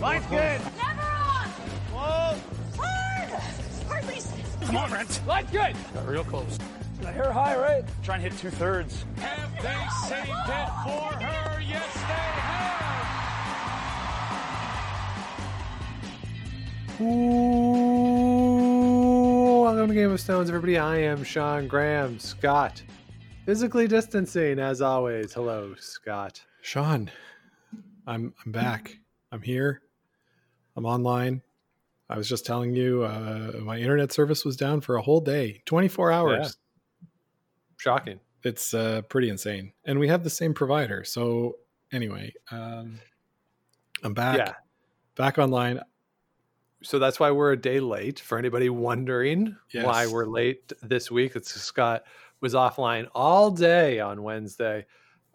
Line's good. Never on! Whoa. Hard! Hardly. Come on, Brent. Line's good. Got real close. I hear high, right? Try and hit two thirds. Have they saved it for her? Yes, they have. Ooh, welcome to Game of Stones, everybody. I am Sean Graham. Scott, physically distancing as always. Hello, Scott. Sean, I'm I'm back. I'm here. I'm online. I was just telling you uh, my internet service was down for a whole day, 24 hours. Shocking. It's uh, pretty insane, and we have the same provider. So anyway, um, I'm back. Yeah. back online. So that's why we're a day late. For anybody wondering why we're late this week, it's Scott was offline all day on Wednesday.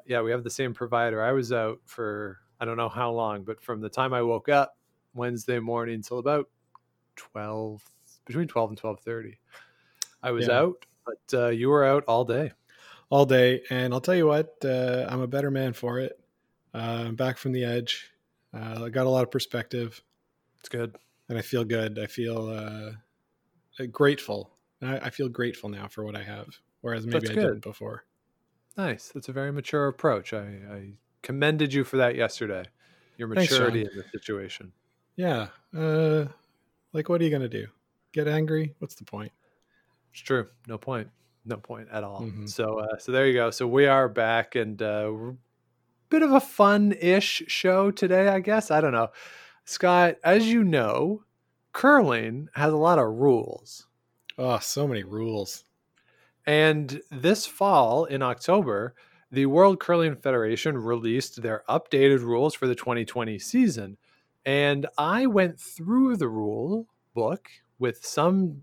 Yeah, we have the same provider. I was out for I don't know how long, but from the time I woke up Wednesday morning till about twelve, between twelve and twelve thirty, I was Yeah. out. But uh, you were out all day. all day. And I'll tell you what, uh, I'm a better man for it. Uh, I'm back from the edge. Uh, I got a lot of perspective, It's good. and I feel good. I feel uh, grateful. I, I feel grateful now for what I have, whereas maybe That's I good. didn't before. Nice. That's a very mature approach. I, I commended you for that yesterday. Your maturity Sean. in the situation. Yeah. Uh, like, what are you gonna do? Get angry? What's the point? It's true. No point. No point at all. Mhm. So, uh, so there you go. So we are back, and uh, bit of a fun-ish show today, I guess. I don't know, Scott. As you know, curling has a lot of rules, Oh, so many rules. and this fall in October, the World Curling Federation released their updated rules for the 2020 season, and I went through the rule book with some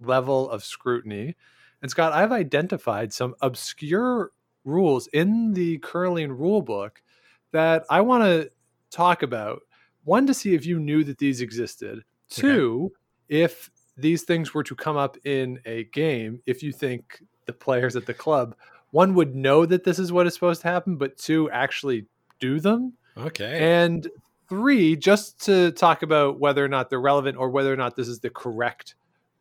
level of scrutiny. And Scott, I've identified some obscure rules in the curling rule book that I want to talk about. One, to see if you knew that these existed. Two, if these things were to come up in a game, if you think the players at the club, one would know that this is what is supposed to happen, but two, actually do them. Okay. And three, just to talk about whether or not they're relevant or whether or not this is the correct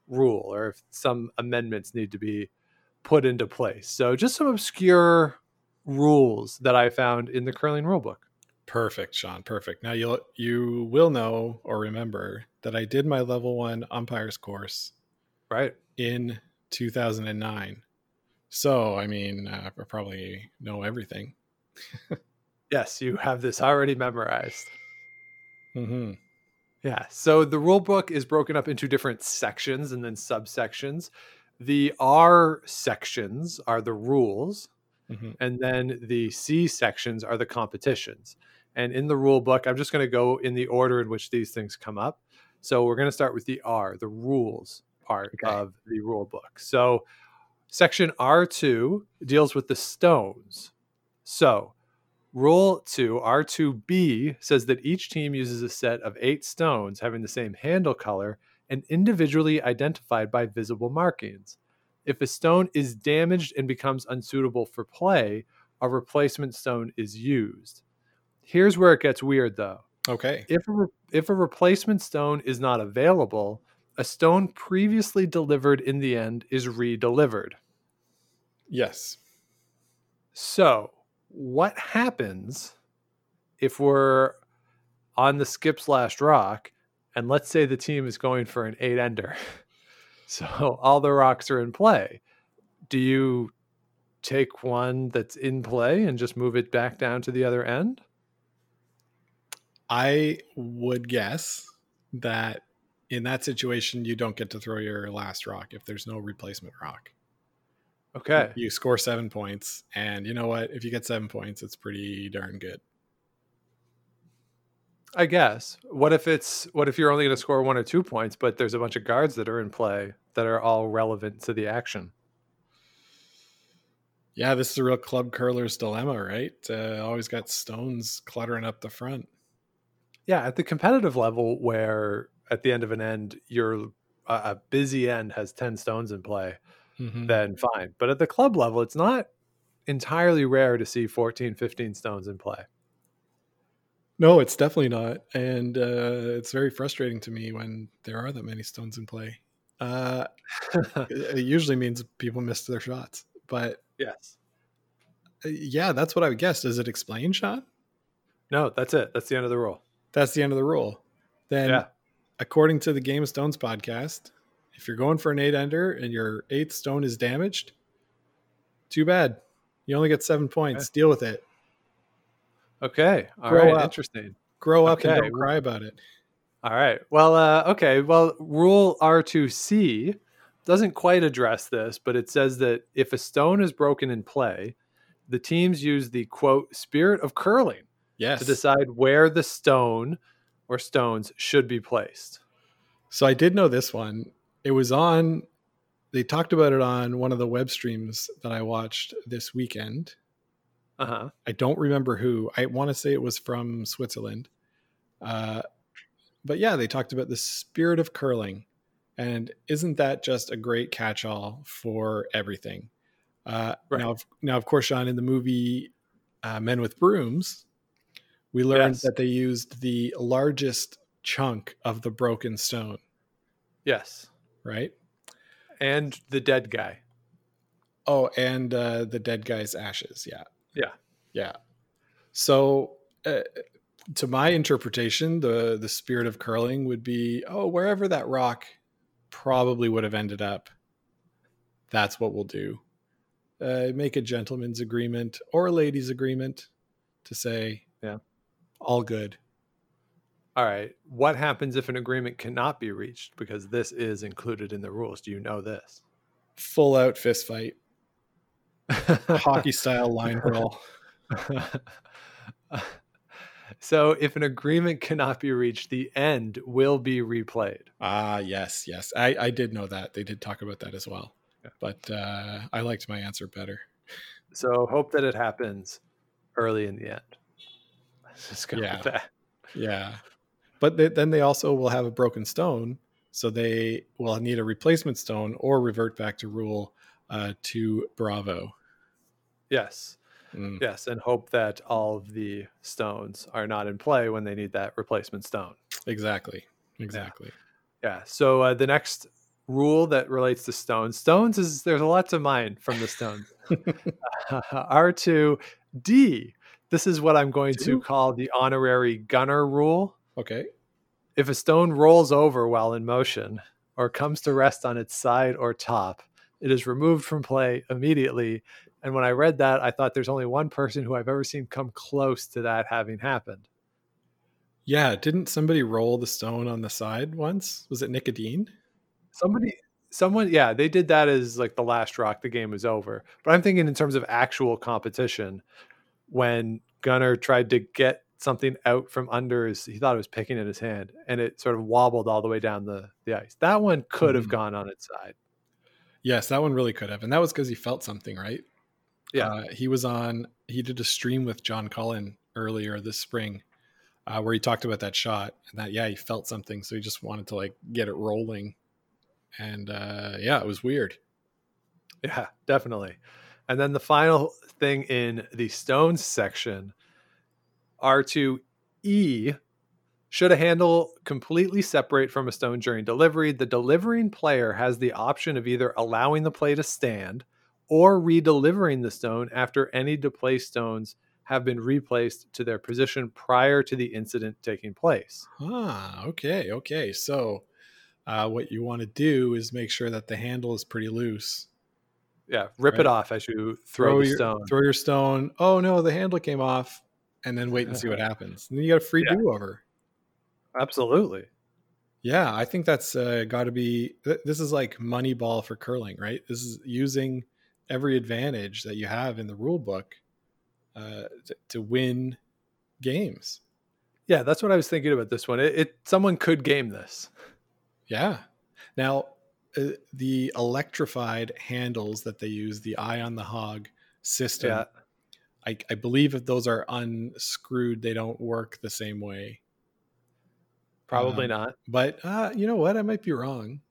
rule or if some amendments need to be put into place. So, just some obscure rules that I found in the curling rulebook. Perfect, Sean. Perfect. Now you'll you will know or remember that I did my level one umpires course Right. in 2009. So I mean, uh, I probably know everything. Yes, you have this already memorized. Hmm Yeah. So the rule book is broken up into different sections and then subsections. The R sections are the rules, hmm and then the C sections are the competitions. And in the rule book, I'm just going to go in the order in which these things come up. So we're going to start with the R, the rules part Okay. of the rule book. So section R2 deals with the stones. So Rule 2, R2B, says that each team uses a set of eight stones having the same handle color and individually identified by visible markings. If a stone is damaged and becomes unsuitable for play, a replacement stone is used. Here's where it gets weird though. Okay. If a, re- if a replacement stone is not available, a stone previously delivered in the end is re delivered. Yes. So, what happens if we're on the skip slash rock and let's say the team is going for an eight ender? So, all the rocks are in play. Do you take one that's in play and just move it back down to the other end? I would guess that in that situation, you don't get to throw your last rock if there's no replacement rock. Okay. You score seven points, and you know what? If you get seven points, it's pretty darn good. I guess. What if it's what if you're only going to score one or two points, but there's a bunch of guards that are in play that are all relevant to the action? Yeah, this is a real club curler's dilemma, right? Uh, always got stones cluttering up the front. Yeah, at the competitive level, where at the end of an end, your a a busy end has ten stones in play, Mhm. then fine. But at the club level, it's not entirely rare to see 14, 15 stones in play. No, it's definitely not, and uh, it's very frustrating to me when there are that many stones in play. Uh, it usually means people missed their shots, but yes. uh, yeah, that's what I would guess. Does it explain, Sean? No, that's it. That's the end of the rule. That's the end of the rule. Then, Yeah. according to the Game of Stones podcast, if you're going for an eight ender and your eighth stone is damaged, too bad. You only get seven points. Deal with it. Okay. All right. Grow up. Interesting. Grow up and don't cry about it. All right. Well, uh, okay. Well, rule R2C doesn't quite address this, but it says that if a stone is broken in play, the teams use the quote spirit of curling Yes. to decide where the stone or stones should be placed. So I did know this one. It was on. They talked about it on one of the web streams that I watched this weekend. Uh huh. I don't remember who. I want to say it was from Switzerland. Uh, but yeah, they talked about the spirit of curling. And isn't that just a great catch all for everything? Uh, Right. Now, of- now, of course, Sean, in the movie uh, Men with Brooms, we learned Yes. that they used the largest chunk of the broken stone, Yes. Right? And the dead guy. Oh, and uh, the dead guy's ashes. Yeah. Yeah. Yeah. So, uh, to my interpretation, the the spirit of curling would be oh, wherever that rock probably would have ended up, that's what we'll do. Uh, make a gentleman's agreement or a lady's agreement to say, Yeah. all good. All right. What happens if an agreement cannot be reached? Because this is included in the rules. Do you know this? Full out fist fight, hockey style line brawl. so, if an agreement cannot be reached, the end will be replayed. Ah, yes, yes. I, I did know that. They did talk about that as well. Yeah. But uh, I liked my answer better. So, hope that it happens early in the end. Let's just go Yeah. with that. Yeah. But they, then they also will have a broken stone. So they will need a replacement stone or revert back to rule uh, to Bravo. Yes. Mm, Yes. And hope that all of the stones are not in play when they need that replacement stone. exactly. Exactly. Yeah. So, uh, the next rule that relates to stones stones is there's a lot to mine from the stones. R2D. This is what I'm going to call the honorary gunner rule. Okay. If a stone rolls over while in motion or comes to rest on its side or top, it is removed from play immediately. And when I read that, I thought there's only one person who I've ever seen come close to that having happened. Yeah. Didn't somebody roll the stone on the side once? Was it Nicodine? Somebody, someone, yeah, they did that as like the last rock, the game was over. But I'm thinking in terms of actual competition, when Gunner tried to get something out from under his, he thought it was picking in his hand and it sort of wobbled all the way down the, the ice. That one could have Mhm. gone on its side. Yes, that one really could have. And that was because he felt something, right? Yeah. Uh, he was on, he did a stream with John Cullen earlier this spring uh, where he talked about that shot and that, yeah, he felt something. So he just wanted to like get it rolling. And uh, yeah, it was weird. Yeah, definitely. And then the final thing in the stones section R2E should a handle completely separate from a stone during delivery, the delivering player has the option of either allowing the play to stand or redelivering the stone after any displaced stones have been replaced to their position prior to the incident taking place. Ah, okay. Okay. So uh, what you want to do is make sure that the handle is pretty loose. Yeah, rip Right. it off as you throw, the your, stone. Throw your stone. Oh, no, the handle came off. And then wait and see what happens. And then you got a free Yeah. do over. Absolutely. Yeah, I think that's uh, got to be. th- This is like money ball for curling, right? This is using every advantage that you have in the rule book uh, to, to win games. Yeah, that's what I was thinking about this one. It, it someone could game this. Yeah. Now, uh, the electrified handles that they use, the eye on the hog system, Yeah. I, I believe if those are unscrewed, they don't work the same way. Probably Um, not. But uh, you know what? I might be wrong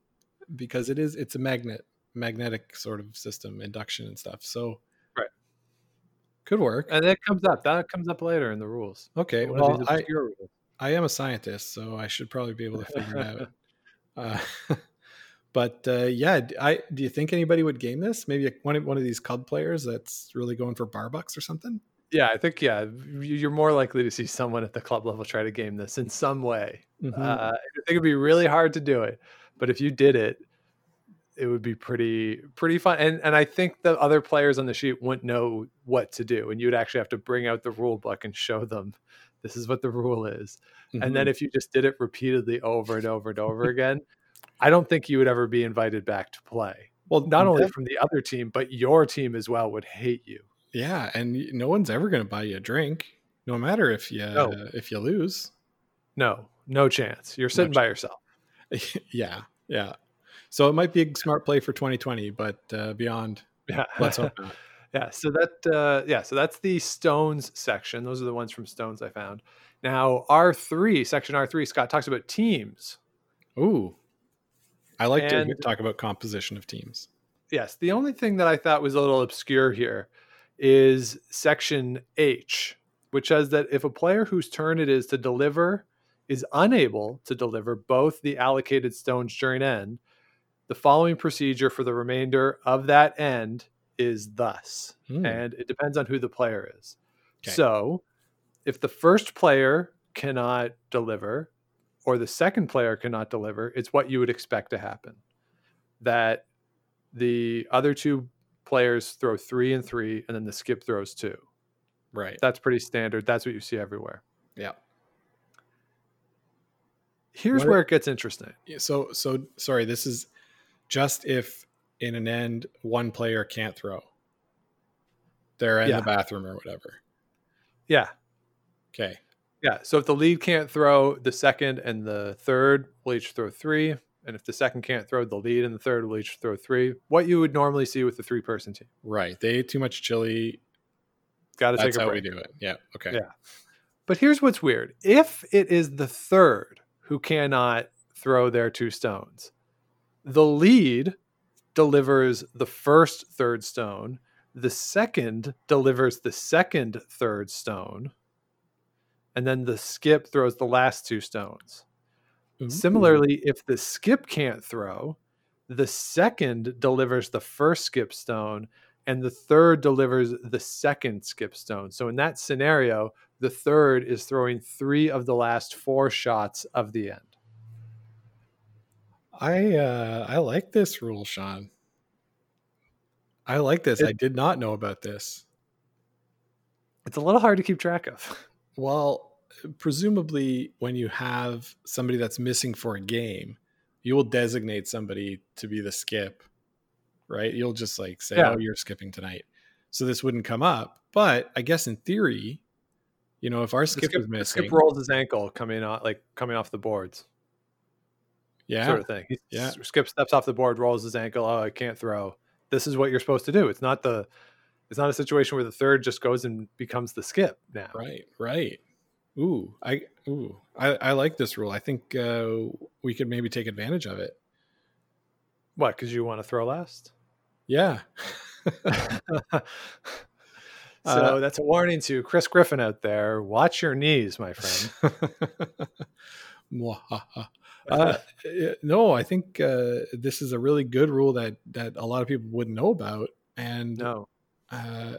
because it is it's a magnet magnetic sort of system, induction and stuff. So Right. Could work. And that comes up. That comes up later in the rules. Okay. One Well, I, rules. I am a scientist, so I should probably be able to figure it out. Uh, but uh, yeah, I do you think anybody would game this? Maybe one of, one of these cub players that's really going for bar bucks or something. Yeah, I think yeah, you- you're more likely to see someone at the club level try to game this in some way. Mhm. Uh, I think it'd be really hard to do it, but if you did it, it would be pretty pretty fun. And and I think the other players on the sheet wouldn't know what to do, and you'd actually have to bring out the rule book and show them this is what the rule is. And then Mhm. if you just did it repeatedly over and over and over again, I don't think you would ever be invited back to play. well, Not only from the other team, but your team as well would hate you. yeah, and no one's ever going to buy you a drink, no matter if you No. if you lose. No, no chance. You're sitting by yourself. yeah, yeah. So it might be a smart play for 2020, but uh, beyond, Yeah. let's hope not. Yeah, so that uh yeah, so that's the stones section. Those are the ones from stones I found. Now, R3, section R3, Scott talks about teams. Ooh, I like to talk about composition of teams. Yes, the only thing that I thought was a little obscure here is section H, which says that if a player whose turn it is to deliver is unable to deliver both the allocated stones during end, the following procedure for the remainder of that end is thus. Hmm. and it depends on who the player is. Okay. So, if the first player cannot deliver or the second player cannot deliver, it's what you would expect to happen. That the other two players throw 3 and 3 and then the skip throws 2. Right. That's pretty standard. That's what you see everywhere. Yeah. Here's What- where it gets interesting. So so sorry, this is just if in an end one player can't throw. They're in Yeah. the bathroom or whatever. Yeah. Okay. Yeah. So if the lead can't throw, the second and the third will each throw three. And if the second can't throw, the lead and the third will each throw three. What you would normally see with the three person team. Right. They ate too much chili. Got to take That's a how break. we do it. Yeah. Okay. Yeah. But here's what's weird. If it is the third who cannot throw their two stones, the lead delivers the first third stone, the second delivers the second third stone, and then the skip throws the last two stones. Ooh. Similarly, if the skip can't throw, the second delivers the first skip stone and the third delivers the second skip stone. So in that scenario, the third is throwing three of the last four shots of the end. I uh I like this rule, Sean. I like this. It- I did not know about this. It's a little hard to keep track of. Well, presumably when you have somebody that's missing for a game, you will designate somebody to be the skip, right? You'll just like say, Yeah. "Oh, you're skipping tonight." So this wouldn't come up. But I guess in theory, you know, if our skip, skip, is missing, skip rolls his ankle coming off like coming off the boards, yeah, sort of thing. He Yeah. skip steps off the board, rolls his ankle. Oh, I can't throw. This is what you're supposed to do. It's not the it's not a situation where the third just goes and becomes the skip now. right, right. Ooh, I ooh, I, I like this rule. I think uh, we could maybe take advantage of it. What? Because you want to throw last? Yeah. so Uh, that's a warning to Chris Griffin out there. Watch your knees, my friend. Uh, no, I think uh, this is a really good rule that that a lot of people wouldn't know about, and no. Uh,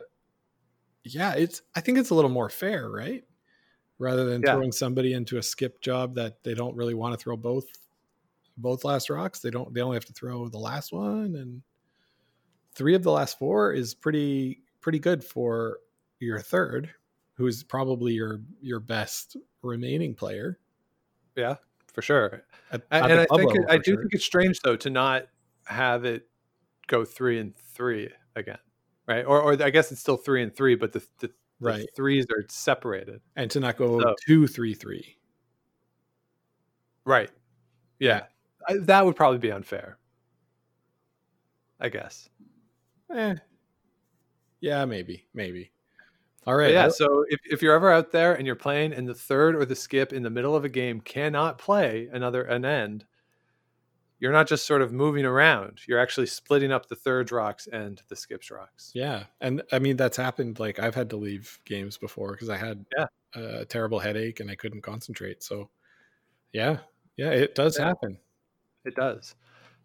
yeah, it's. I think it's a little more fair, right? Rather than Yeah. throwing somebody into a skip job that they don't really want to throw both both last rocks. They don't. They only have to throw the last one, and three of the last four is pretty pretty good for your third, who's probably your your best remaining player. Yeah, for sure. At, And, at and I think it, I do sure. think it's strange though to not have it go three and three again, right? Or, or I guess it's still three and three, but the, the, the Right. threes are separated. and to not go So- two three three. Right. Yeah. I, that would probably be unfair. I guess. Eh. Yeah, maybe, maybe. All right. But yeah. So if, if you're ever out there and you're playing and the third or the skip in the middle of a game cannot play another an end, you're not just sort of moving around. You're actually splitting up the thirds rocks and the skips rocks. Yeah, and I mean that's happened. Like I've had to leave games before because I had Yeah. a terrible headache and I couldn't concentrate. So, yeah, yeah, it does Yeah. happen. It does.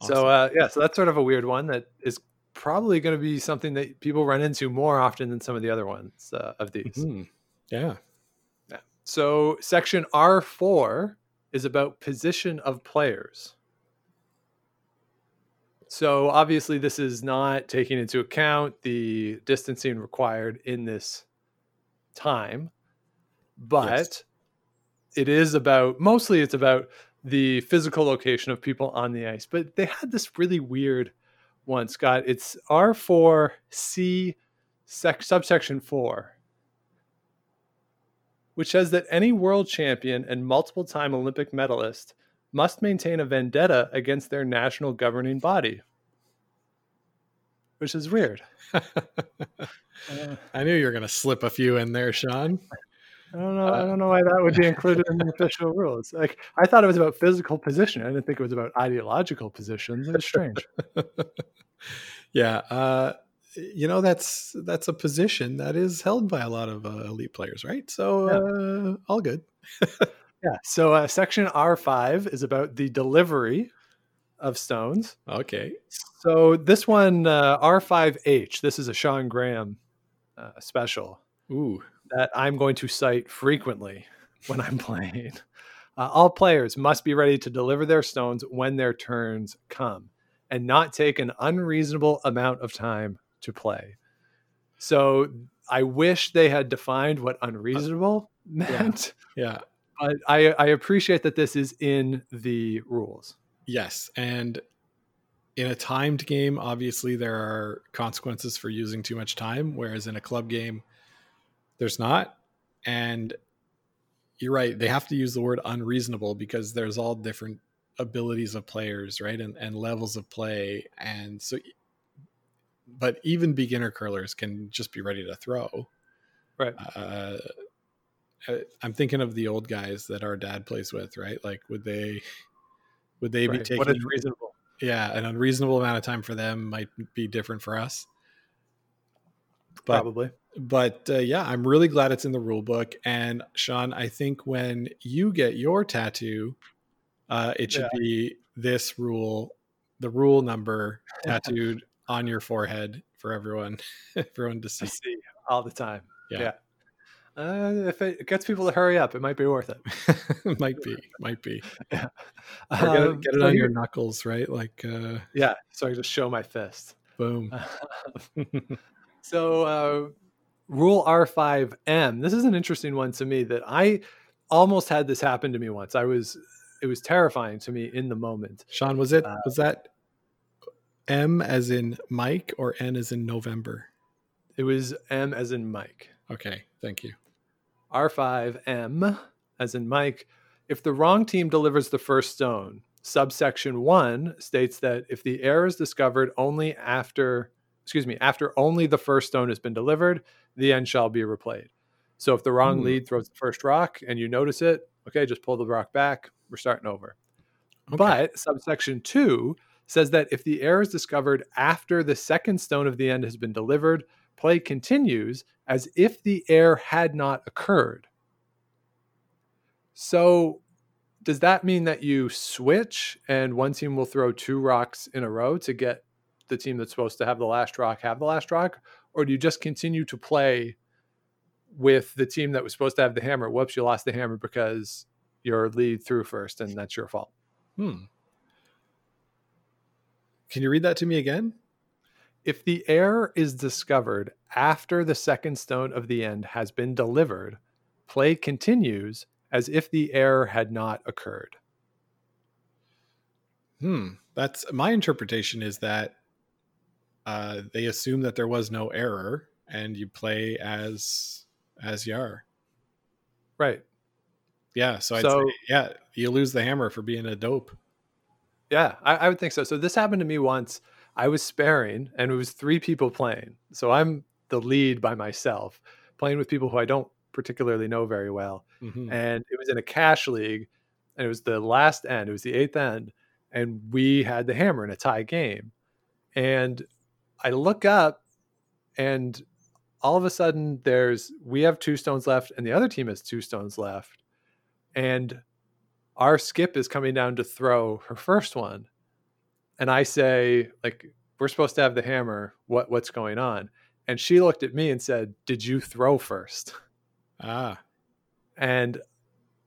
Awesome. So uh, yeah, so that's sort of a weird one that is probably going to be something that people run into more often than some of the other ones uh, of these. Mhm. Yeah. So section R4 is about position of players. So obviously this is not taking into account the distancing required in this time, but Yes. it is about mostly it's about the physical location of people on the ice. But they had this really weird one, Scott. It's R4C sec- subsection 4 which says that any world champion and multiple time Olympic medalist must maintain a vendetta against their national governing body. Which is weird. I knew you were going to slip a few in there, Sean. I don't know. I don't know why that would be included in the official rules. Like I thought it was about physical position. I didn't think it was about ideological positions. It's strange. yeah, uh, you know that's that's a position that is held by a lot of uh, elite players, right? So uh, all good. Yeah. So uh, section R five is about the delivery of stones. Okay. So this one uh, R5H. This is a Sean Graham uh, special. Ooh. that I'm going to cite frequently when I'm playing. Uh, all players must be ready to deliver their stones when their turns come and not take an unreasonable amount of time to play. So I wish they had defined what unreasonable meant, Yeah. But I, I appreciate that this is in the rules. Yes, and in a timed game, obviously there are consequences for using too much time, whereas in a club game, there's not. And you're right; they have to use the word unreasonable because there's all different abilities of players, right, and and levels of play, and so. But even beginner curlers can just be ready to throw. Right. Uh, I'm thinking of the old guys that our dad plays with, right? Like, would they, would they be taking What is reasonable? yeah an unreasonable amount of time for them might be different for us but Probably. but uh, yeah i'm really glad it's in the rule book and sean i think when you get your tattoo uh, it should be this rule the rule number tattooed on your forehead for everyone everyone to I see see all the time. Yeah. Yeah. Uh, if it gets people to hurry up, it might be worth it. might be might be Yeah. Get it, Um, get it so on your knuckles right like uh Yeah. So I just show my fist. boom so uh, rule R5M. This is an interesting one to me that I almost had this happen to me once. I was it was terrifying to me in the moment. sean was it Uh, was that m as in mike or n as in november It was M as in Mike. Okay, thank you. R5M as in Mike. If the wrong team delivers the first stone, subsection 1 states that if the error is discovered only after excuse me, after only the first stone has been delivered, the end shall be replayed. So if the wrong Hmm. lead throws the first rock and you notice it, okay, just pull the rock back. We're starting over. Okay. But subsection 2 says that if the error is discovered after the second stone of the end has been delivered, play continues as if the error had not occurred. So, does that mean that you switch and one team will throw two rocks in a row to get the team that's supposed to have the last rock have the last rock? Or do you just continue to play with the team that was supposed to have the hammer? Whoops, you lost the hammer because your lead threw first and that's your fault. Hmm. Can you read that to me again? If the error is discovered after the second stone of the end has been delivered, play continues as if the error had not occurred. Hmm. That's my interpretation is that uh, they assume that there was no error and you play as as you are. Right. Yeah. So I'd So- say, yeah, you lose the hammer for being a dope. Yeah, I, I would think so. So this happened to me once. I was sparing, and it was three people playing. So I'm the lead by myself, playing with people who I don't particularly know very well. Mhm. And it was in a cash league, and it was the last end. It was the eighth end, and we had the hammer in a tie game. And I look up, and all of a sudden, there's we have two stones left, and the other team has two stones left, and our skip is coming down to throw her first one, and I say like we're supposed to have the hammer. What what's going on? And she looked at me and said, "Did you throw first? Ah, And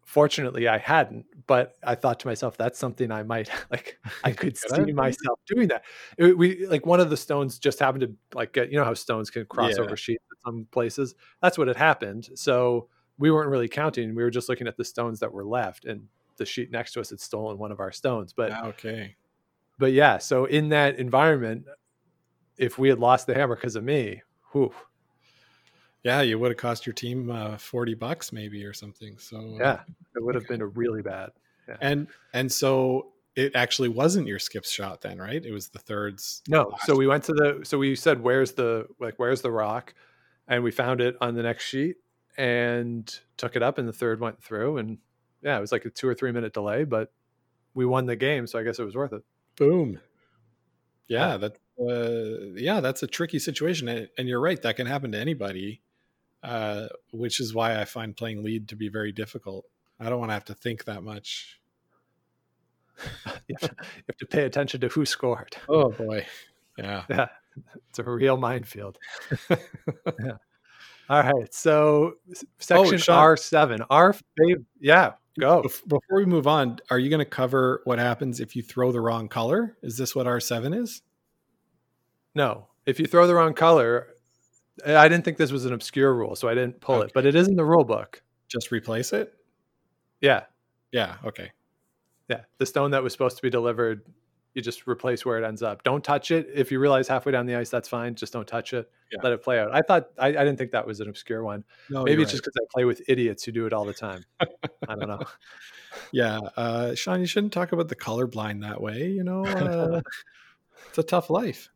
fortunately, I hadn't. But I thought to myself, that's something I might like. I could see myself doing that. It- we like one of the stones just happened to like get you know how stones can cross Yeah. over sheets in some places. That's what had happened. So we weren't really counting. We were just looking at the stones that were left, and the sheet next to us had stolen one of our stones. But ah, okay. But yeah, so in that environment, if we had lost the hammer because of me, whew, Yeah, you would have cost your team uh, forty bucks maybe or something. So uh, yeah, it would have been a really bad. and and so it actually wasn't your skip shot then, right? It was the third's. No, so we went to the so we said where's the like where's the rock, and we found it on the next sheet and took it up, and the third went through, and yeah, it was like a two or three minute delay, but we won the game, so I guess it was worth it. Boom. Yeah, that uh, yeah, that's a tricky situation, and, and you're right. That can happen to anybody, uh, which is why I find playing lead to be very difficult. I don't want to have to think that much. You have, to, you have to pay attention to who scored. Oh boy, yeah. Yeah, it's a real minefield. yeah. All right, so section Sean. R seven, our fav- yeah, go. Bef- Before we move on, are you going to cover what happens if you throw the wrong color? Is this what R seven is? No, if you throw the wrong color, I didn't think this was an obscure rule, so I didn't pull it, but it is in the rule book. Just replace it? Yeah, Yeah. Okay. yeah. The stone that was supposed to be delivered, you just replace where it ends up. Don't touch it. If you realize halfway down the ice, that's fine. Just don't touch it. Yeah. Let it play out. I thought I, I didn't think that was an obscure one. No, Maybe it's just because I play with idiots who do it all the time. I don't know. yeah. Uh, Sean, you shouldn't talk about the colorblind that way. You know, uh, it's a tough life.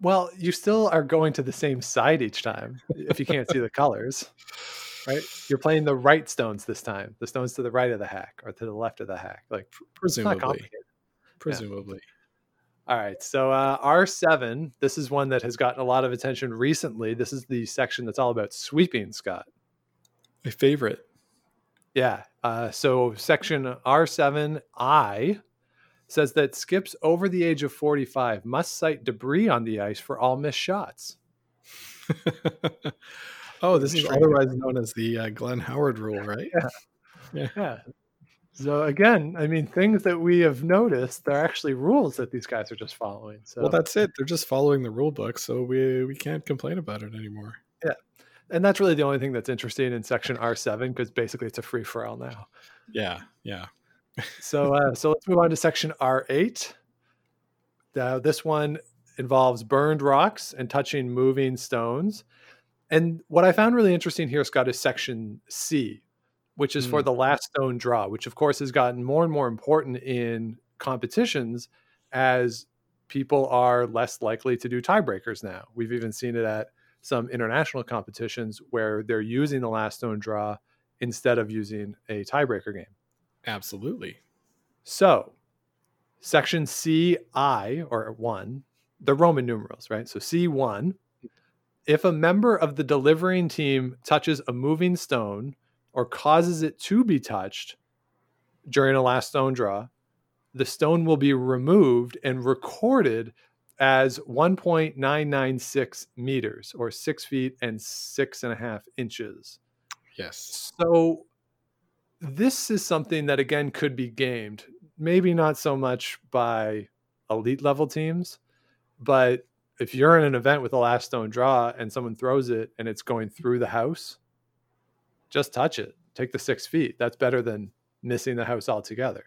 Well, you still are going to the same side each time if you can't see the colors, right? You're playing the right stones this time. The stones to the right of the hack or to the left of the hack. Like not Presumably. Presumably. All right. So uh, R7, this is one that has gotten a lot of attention recently. This is the section that's all about sweeping, Scott. My favorite. Yeah. Uh, so section R7I says that skips over the age of 45 must cite debris on the ice for all missed shots. oh, this is otherwise known as the uh, Glenn Howard rule, right? Yeah. Yeah. So again, I mean, things that we have noticed, they're actually rules that these guys are just following. So Well, that's it. They're just following the rule book, so we we can't complain about it anymore. Yeah, and that's really the only thing that's interesting in section R7 because basically it's a free for all now. Yeah, yeah. So uh, so let's move on to section R8. Now this one involves burned rocks and touching moving stones. And what I found really interesting here, Scott, is section C, which is for Mm. the last stone draw, which of course has gotten more and more important in competitions as people are less likely to do tiebreakers now. We've even seen it at some international competitions where they're using the last stone draw instead of using a tiebreaker game. Absolutely. So, section CI or 1, the Roman numerals, right? So, C1, if a member of the delivering team touches a moving stone or causes it to be touched during a last stone draw, the stone will be removed and recorded as 1.996 meters or six feet and six and a half inches. Yes. So this is something that again could be gamed. Maybe not so much by elite level teams, but if you're in an event with a last stone draw and someone throws it and it's going through the house, just touch it. Take the six feet. That's better than missing the house altogether.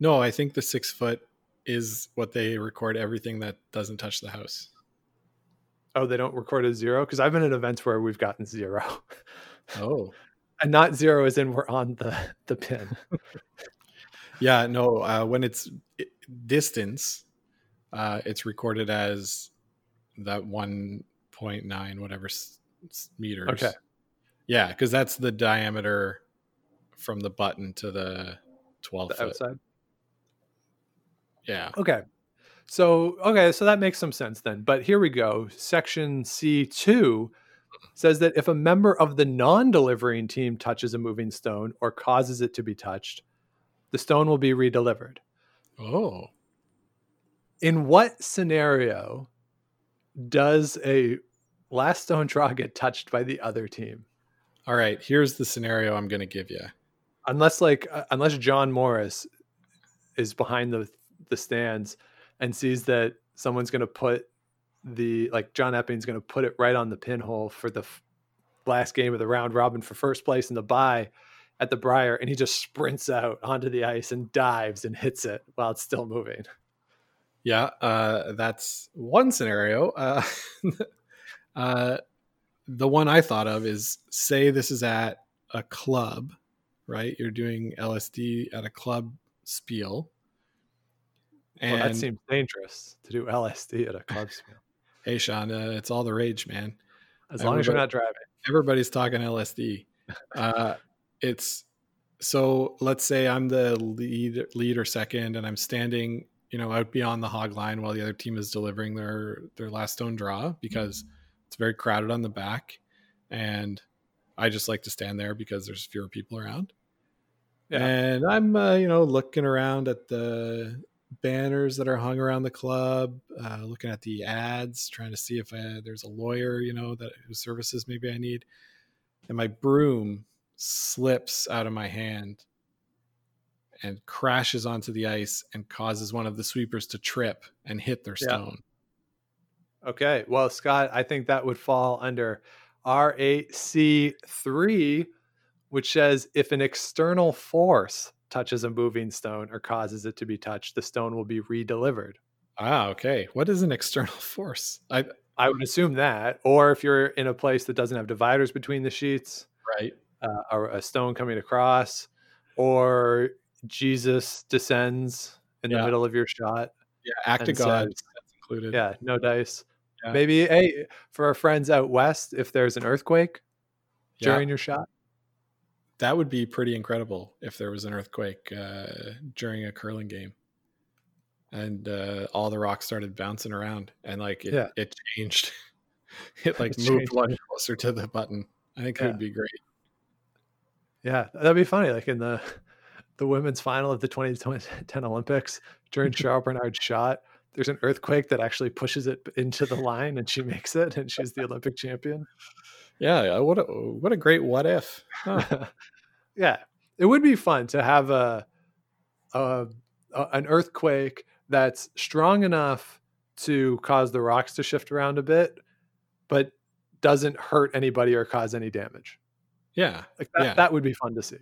No, I think the six foot is what they record everything that doesn't touch the house. Oh, they don't record a zero? Because I've been in events where we've gotten zero. Oh. and not zero is in we're on the, the pin. Yeah, no, uh, when it's distance, uh, it's recorded as that 1.9 whatever meters. Okay. Yeah, because that's the diameter from the button to the 12 The foot. outside. Yeah. Okay. So, okay, so that makes some sense then. But here we go. Section C2 says that if a member of the non delivering team touches a moving stone or causes it to be touched, the stone will be redelivered. Oh. In what scenario does a last stone draw get touched by the other team? All right. Here's the scenario I'm going to give you. Unless, like, uh, unless John Morris is behind the the stands and sees that someone's going to put the like John Epping's going to put it right on the pinhole for the f- last game of the round robin for first place in the bye at the Brier, and he just sprints out onto the ice and dives and hits it while it's still moving. Yeah, uh, that's one scenario. Uh, uh, the one I thought of is say this is at a club, right? You're doing LSD at a club spiel. And well, that seems dangerous to do LSD at a club spiel. hey, Sean, uh, it's all the rage, man. As long Everybody, as you're not driving. Everybody's talking LSD. Uh, it's so let's say I'm the lead, lead or second, and I'm standing you know out beyond the hog line while the other team is delivering their their last stone draw because it's very crowded on the back and i just like to stand there because there's fewer people around yeah. and i'm uh, you know looking around at the banners that are hung around the club uh, looking at the ads trying to see if I, there's a lawyer you know that whose services maybe i need and my broom slips out of my hand and crashes onto the ice and causes one of the sweepers to trip and hit their stone. Okay. Well, Scott, I think that would fall under R8C3, which says if an external force touches a moving stone or causes it to be touched, the stone will be redelivered. Ah, okay. What is an external force? I I would assume that, or if you're in a place that doesn't have dividers between the sheets, right, uh, or a stone coming across, or Jesus descends in yeah. the middle of your shot. Yeah, act of God says, included. Yeah, no dice. Yeah. Maybe hey, for our friends out west, if there's an earthquake yeah. during your shot. That would be pretty incredible if there was an earthquake uh, during a curling game, and uh, all the rocks started bouncing around, and like it, yeah. it changed. it like it moved changed. one closer to the button. I think it would be great. Yeah, that'd be funny. Like in the the women's final of the 2010 Olympics during Cheryl Bernard's shot. There's an earthquake that actually pushes it into the line, and she makes it, and she's the Olympic champion. Yeah, what a what a great what if. Huh. yeah, it would be fun to have a, a, a an earthquake that's strong enough to cause the rocks to shift around a bit, but doesn't hurt anybody or cause any damage. Yeah, like that, yeah. that would be fun to see.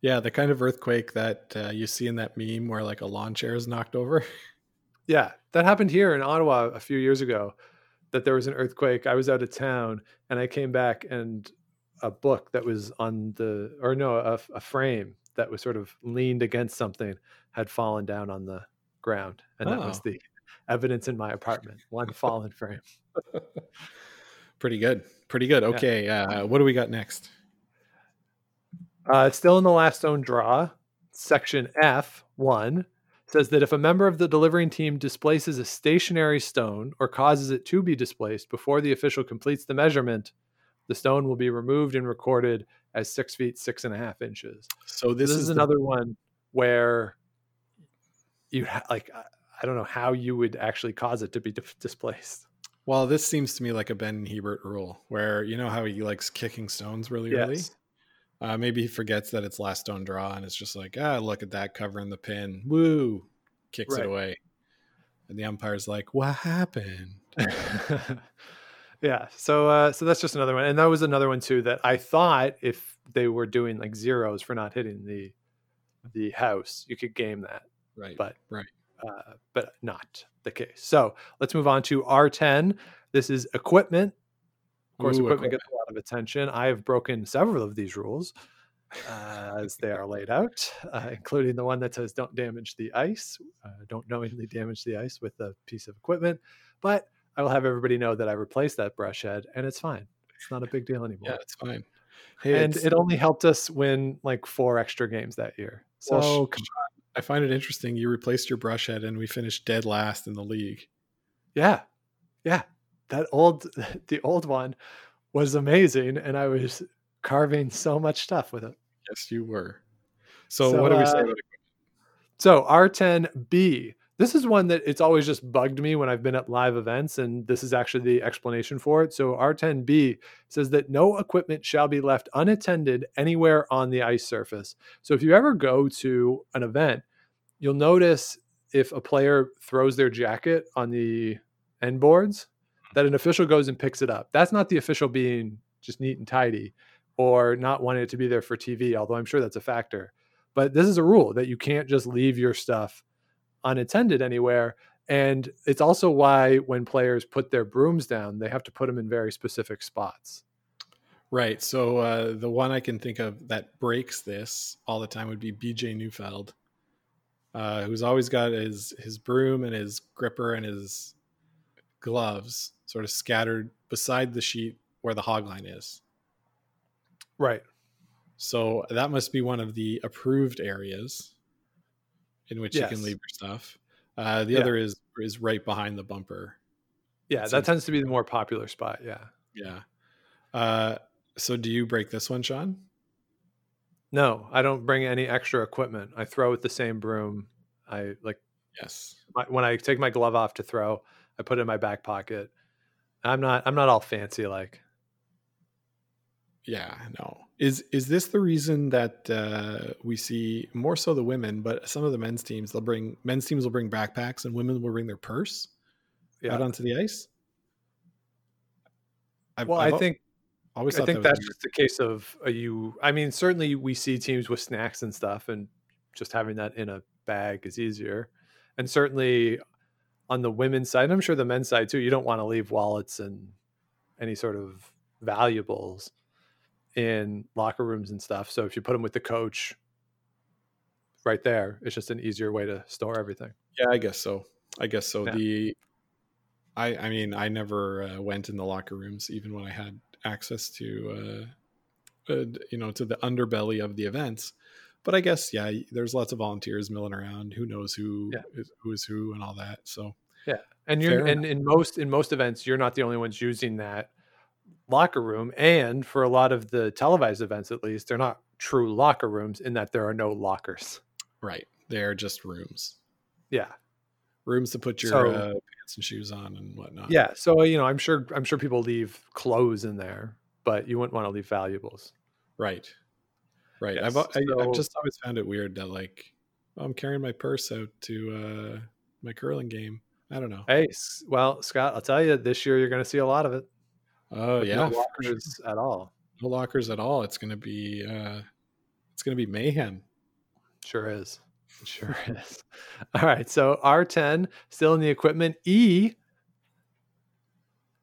Yeah, the kind of earthquake that uh, you see in that meme where like a lawn chair is knocked over. Yeah, that happened here in Ottawa a few years ago. That there was an earthquake. I was out of town and I came back and a book that was on the or no a, a frame that was sort of leaned against something had fallen down on the ground, and oh. that was oh. the evidence in my apartment. One fallen frame. Pretty good. Pretty good. Okay, yeah. uh, what do we got next? Uh, still in the last stone draw, section F1 says that if a member of the delivering team displaces a stationary stone or causes it to be displaced before the official completes the measurement, the stone will be removed and recorded as six feet six and a half inches. So this, this is, is another the... one where you ha- like I don't know how you would actually cause it to be displaced. Well, this seems to me like a Ben Hebert rule, where you know how he likes kicking stones really yes. early. Uh, maybe he forgets that it's last stone draw and it's just like, ah, look at that covering the pin. Woo! Kicks right. it away. And the umpire's like, what happened? yeah. So uh, so that's just another one. And that was another one too that I thought if they were doing like zeros for not hitting the the house, you could game that. Right. But right. Uh, but not the case. So let's move on to R10. This is equipment of course, Ooh, equipment, gets a lot of attention. I have broken several of these rules uh, as they are laid out, uh, including the one that says don't damage the ice, uh, don't knowingly damage the ice with a piece of equipment. But I will have everybody know that I replaced that brush head and it's fine. It's not a big deal anymore. Yeah, it's fine. Hey, and it's... it only helped us win like four extra games that year. So well, I find it interesting. You replaced your brush head, and we finished dead last in the league. Yeah. Yeah. That old the old one was amazing and I was carving so much stuff with it. Yes, you were. So, So, what do we say uh, about it? So R10B. This is one that it's always just bugged me when I've been at live events, and this is actually the explanation for it. So R10B says that no equipment shall be left unattended anywhere on the ice surface. So if you ever go to an event, you'll notice if a player throws their jacket on the end boards, that an official goes and picks it up. That's not the official being just neat and tidy or not wanting it to be there for TV, although I'm sure that's a factor. But this is a rule that you can't just leave your stuff unattended anywhere. And it's also why when players put their brooms down, they have to put them in very specific spots. Right. So uh, the one I can think of that breaks this all the time would be BJ Neufeld, uh, who's always got his his broom and his gripper and his gloves sort of scattered beside the sheet where the hog line is. Right. So that must be one of the approved areas in which you can leave your stuff. Uh, the Yeah. other is is right behind the bumper. Yeah, That that tends to be the more popular spot. Yeah. Yeah. Uh, so do you break this one, Sean? No, I don't bring any extra equipment. I throw with the same broom. I like Yes. my, when I take my glove off to throw, I put it in my back pocket. I'm not I'm not all fancy like. Yeah, no. Is is this the reason that uh, we see more so the women, but some of the men's teams they'll bring men's teams will bring backpacks and women will bring their purse Yeah. out onto the ice? I've, well, I've I think always I think that that's just a case of you. I mean, certainly we see teams with snacks and stuff, and just having that in a bag is easier. And certainly on the women's side, I'm sure the men's side too. You don't want to leave wallets and any sort of valuables in locker rooms and stuff. So if you put them with the coach, right there, it's just an easier way to store everything. Yeah, I guess so. I guess so. Yeah. The I I mean, I never uh, went in the locker rooms even when I had access to uh, uh you know, to the underbelly of the events. But I guess yeah, there's lots of volunteers milling around. Who knows who Yeah. is, who is who and all that. So yeah, and you're Fair and in most in most events you're not the only ones using that locker room and for a lot of the televised events at least they're not true locker rooms in that there are no lockers right, they're just rooms, yeah rooms to put your So- uh, pants and shoes on and whatnot. yeah so you know i'm sure i'm sure people leave clothes in there but you wouldn't want to leave valuables right, right. Yes, I've I, so- I've just always found it weird that like oh, I'm carrying my purse out to uh my curling game. I don't know. hey well scott i'll tell you this year you're going to see a lot of it Oh With yeah, no sure. lockers at all no lockers at all. It's gonna be uh it's gonna be mayhem. Sure is. Sure is. All right. So R10 still in the equipment. E.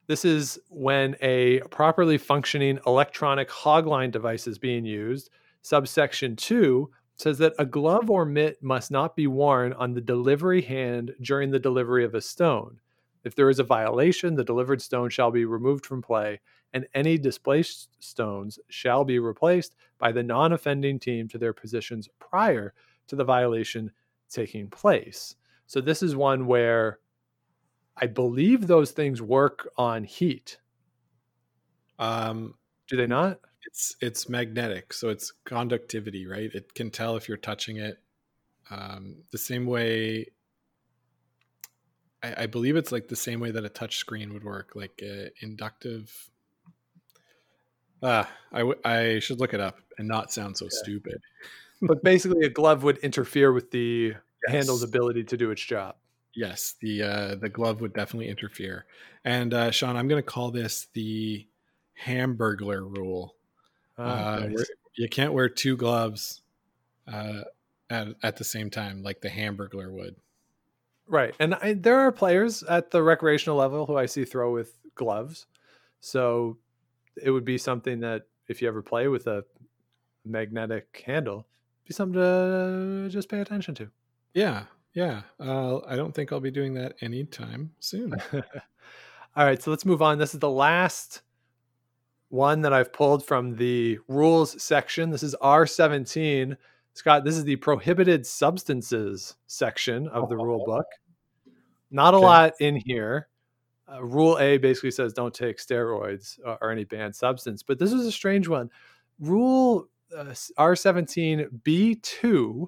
This is when a properly functioning electronic hogline device is being used. Subsection 2 says that a glove or mitt must not be worn on the delivery hand during the delivery of a stone. If there is a violation, the delivered stone shall be removed from play, and any displaced stones shall be replaced by the non offending team to their positions prior to the violation taking place. So, this is one where I believe those things work on heat. Um Do they not? It's it's magnetic, so it's conductivity, right? It can tell if you're touching it. Um the same way I, I believe it's like the same way that a touch screen would work, like uh, inductive. Ah, I, w- I should look it up and not sound so stupid. But basically, a glove would interfere with the handle's ability to do its job. Yes, the uh, the glove would definitely interfere. And uh, Sean, I'm going to call this the Hamburglar rule. Ah, uh, nice. you can't wear two gloves uh, at at the same time, like the Hamburglar would. Right. And I, there are players at the recreational level who I see throw with gloves. So it would be something that if you ever play with a magnetic handle, be something to just pay attention to. Yeah, yeah. Uh, I don't think I'll be doing that anytime soon. All right, so let's move on. This is the last one that I've pulled from the rules section. This is R17. Scott, this is the prohibited substances section of the rule book. Not a Okay. lot in here. Uh, rule A basically says don't take steroids or, or any banned substance, but this is a strange one. Rule uh, R17B2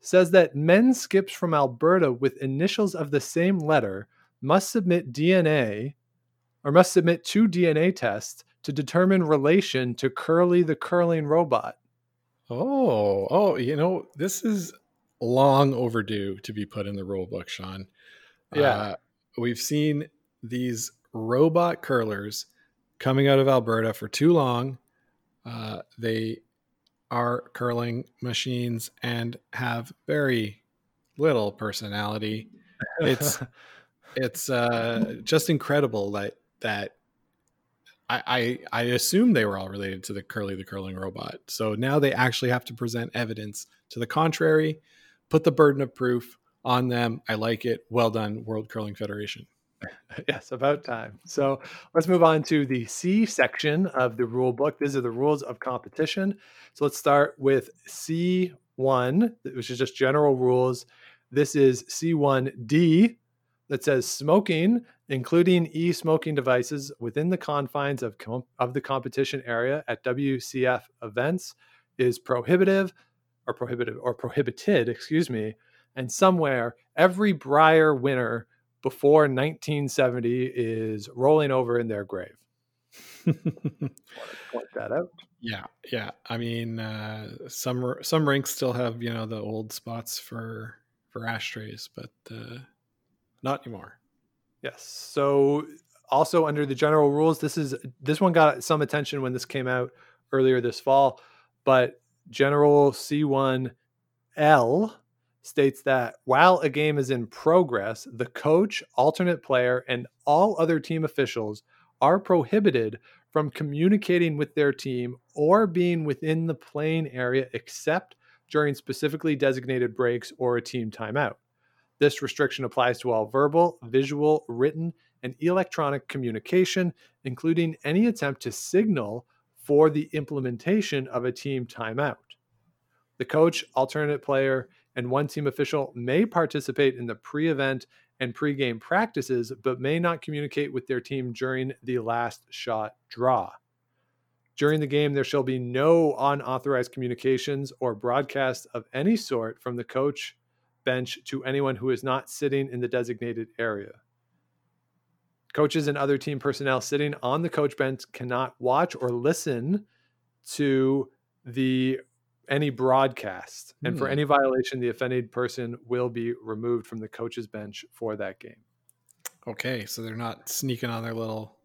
says that men skips from Alberta with initials of the same letter must submit DNA or must submit two DNA tests to determine relation to Curly the curling robot. Oh, oh, you know, this is long overdue to be put in the rule book, Sean. Yeah. Uh, we've seen these robot curlers coming out of Alberta for too long. Uh, they are curling machines and have very little personality. It's it's uh, just incredible that that I, I I assume they were all related to the Curly the curling robot. So now they actually have to present evidence to the contrary, put the burden of proof on them. I like it. Well done, World Curling Federation. yes, about time. So let's move on to the C section of the rule book. These are the rules of competition. So let's start with C1, which is just general rules. This is C1D that says smoking, including e smoking devices within the confines of, com- of the competition area at WCF events, is prohibitive or prohibitive or prohibited, excuse me. And somewhere, every Brier winner before 1970 is rolling over in their grave. Point that out. yeah, yeah. I mean, uh, some some rinks still have you know the old spots for for ashtrays, but uh, not anymore. Yes. So also under the general rules, this is this one got some attention when this came out earlier this fall, but general C1L states that while a game is in progress, the coach, alternate player, and all other team officials are prohibited from communicating with their team or being within the playing area except during specifically designated breaks or a team timeout. This restriction applies to all verbal, visual, written, and electronic communication, including any attempt to signal for the implementation of a team timeout. The coach, alternate player, and one team official may participate in the pre event and pre-game practices, but may not communicate with their team during the last shot draw. During the game, there shall be no unauthorized communications or broadcast of any sort from the coach bench to anyone who is not sitting in the designated area. Coaches and other team personnel sitting on the coach bench cannot watch or listen to the any broadcast. And for Hmm. any violation, the offended person will be removed from the coach's bench for that game. Okay, so they're not sneaking on their little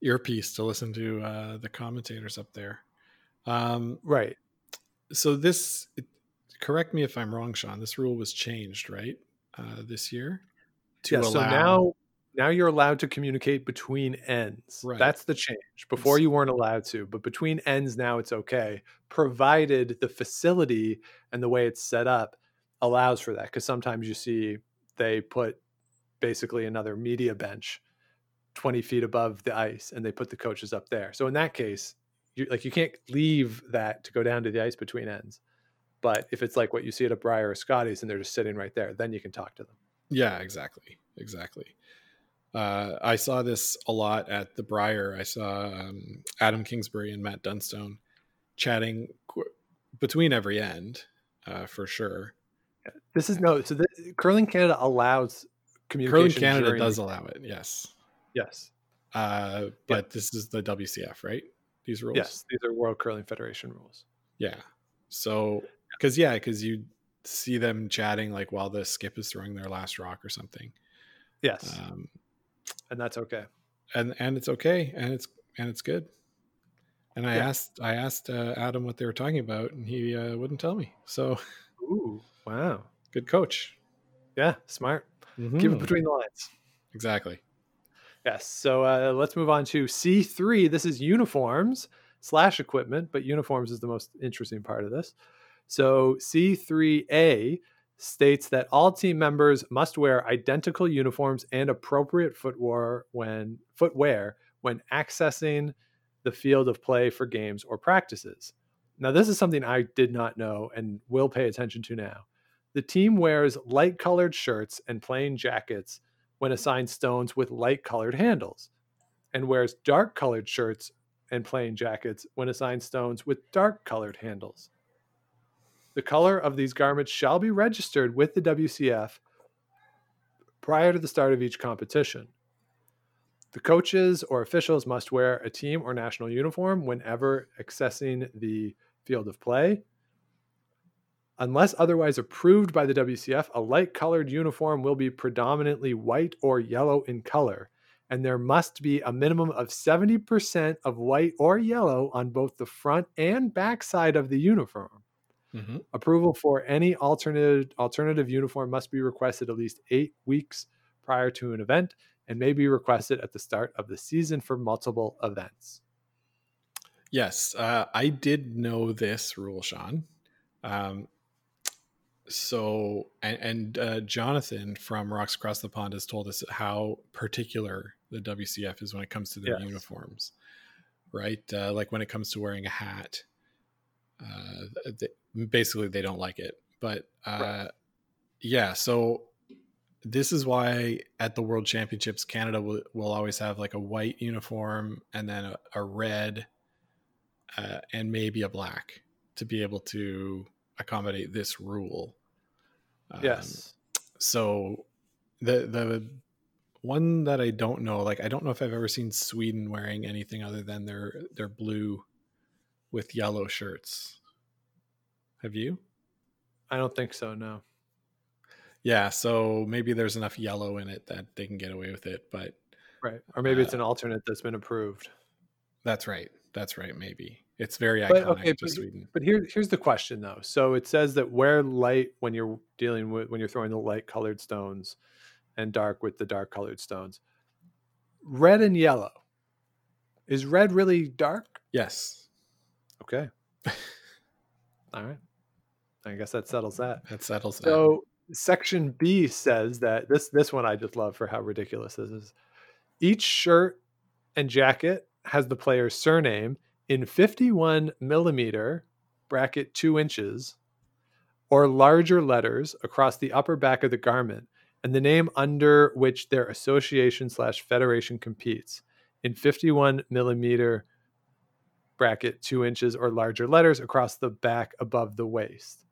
earpiece to listen to uh, the commentators up there. Um, Right. so this, correct me if I'm wrong, Sean. This rule was changed, right, uh, this year to yeah, so now now you're allowed to communicate between ends. Right. That's the change. Before you weren't allowed to, but between ends now it's okay, provided the facility and the way it's set up allows for that. Because sometimes you see they put basically another media bench 20 feet above the ice and they put the coaches up there. So in that case, you like you can't leave that to go down to the ice between ends. But if it's like what you see at a Brier or Scotties and they're just sitting right there, then you can talk to them. Yeah, exactly, exactly. Uh, I saw this a lot at the Brier. I saw um, Adam Kingsbury and Matt Dunstone chatting qu- between every end, uh, for sure. This is no. So the, Curling Canada allows communication. Curling Canada does the- allow it, yes. Yes. Uh, but this is the WCF, right? These rules. Yes. These are World Curling Federation rules. Yeah. So, because yeah, because you see them chatting like while the skip is throwing their last rock or something, Yes. um, and that's okay. and and it's okay, and it's and it's good. And I Yeah. asked I asked uh, Adam what they were talking about, and he uh, wouldn't tell me. So, Ooh. Wow. good coach. Yeah. Smart. Keep Mhm. it between the lines. Exactly. Yes. So uh, let's move on to C3. This is uniforms slash equipment, but uniforms is the most interesting part of this. So C3A states that all team members must wear identical uniforms and appropriate footwear when footwear when accessing the field of play for games or practices. Now, this is something I did not know and will pay attention to now. The team wears light colored shirts and plain jackets when assigned stones with light colored handles, and wears dark colored shirts and plain jackets when assigned stones with dark colored handles. The color of these garments shall be registered with the WCF prior to the start of each competition. The coaches or officials must wear a team or national uniform whenever accessing the field of play. Unless otherwise approved by the WCF, a light colored uniform will be predominantly white or yellow in color, and there must be a minimum of 70% of white or yellow on both the front and back side of the uniform. Mhm. Approval for any alternative alternative uniform must be requested at least eight weeks prior to an event and may be requested at the start of the season for multiple events. Yes, uh, I did know this rule, Sean. Um, so, and, and uh, Jonathan from Rocks Across the Pond has told us how particular the WCF is when it comes to their Yes. uniforms, right? Uh, like when it comes to wearing a hat, uh, they, basically they don't like it. But uh, yeah, so this is why at the World Championships, Canada will, will always have like a white uniform and then a, a red uh, and maybe a black to be able to accommodate this rule. Um, yes. So the the one that I don't know, like I don't know if I've ever seen Sweden wearing anything other than their their blue with yellow shirts. Have you? I don't think so, no. Yeah, so maybe there's enough yellow in it that they can get away with it, but Right. Or maybe it's Uh, an alternate that's been approved. that's right. That's right, maybe. It's very But iconic okay, to but, Sweden. but here, here's the question though. So it says that wear light when you're dealing with when you're throwing the light colored stones, and dark with the dark colored stones. Red and yellow. Is red really dark? Yes. Okay. All right. I guess that settles that. That settles that. So section B says that this this one I just love for how ridiculous this is. Each shirt and jacket has the player's surname in 51 millimeter bracket two inches or larger letters across the upper back of the garment and the name under which their association slash federation competes in 51 millimeter bracket two inches or larger letters across the back above the waist.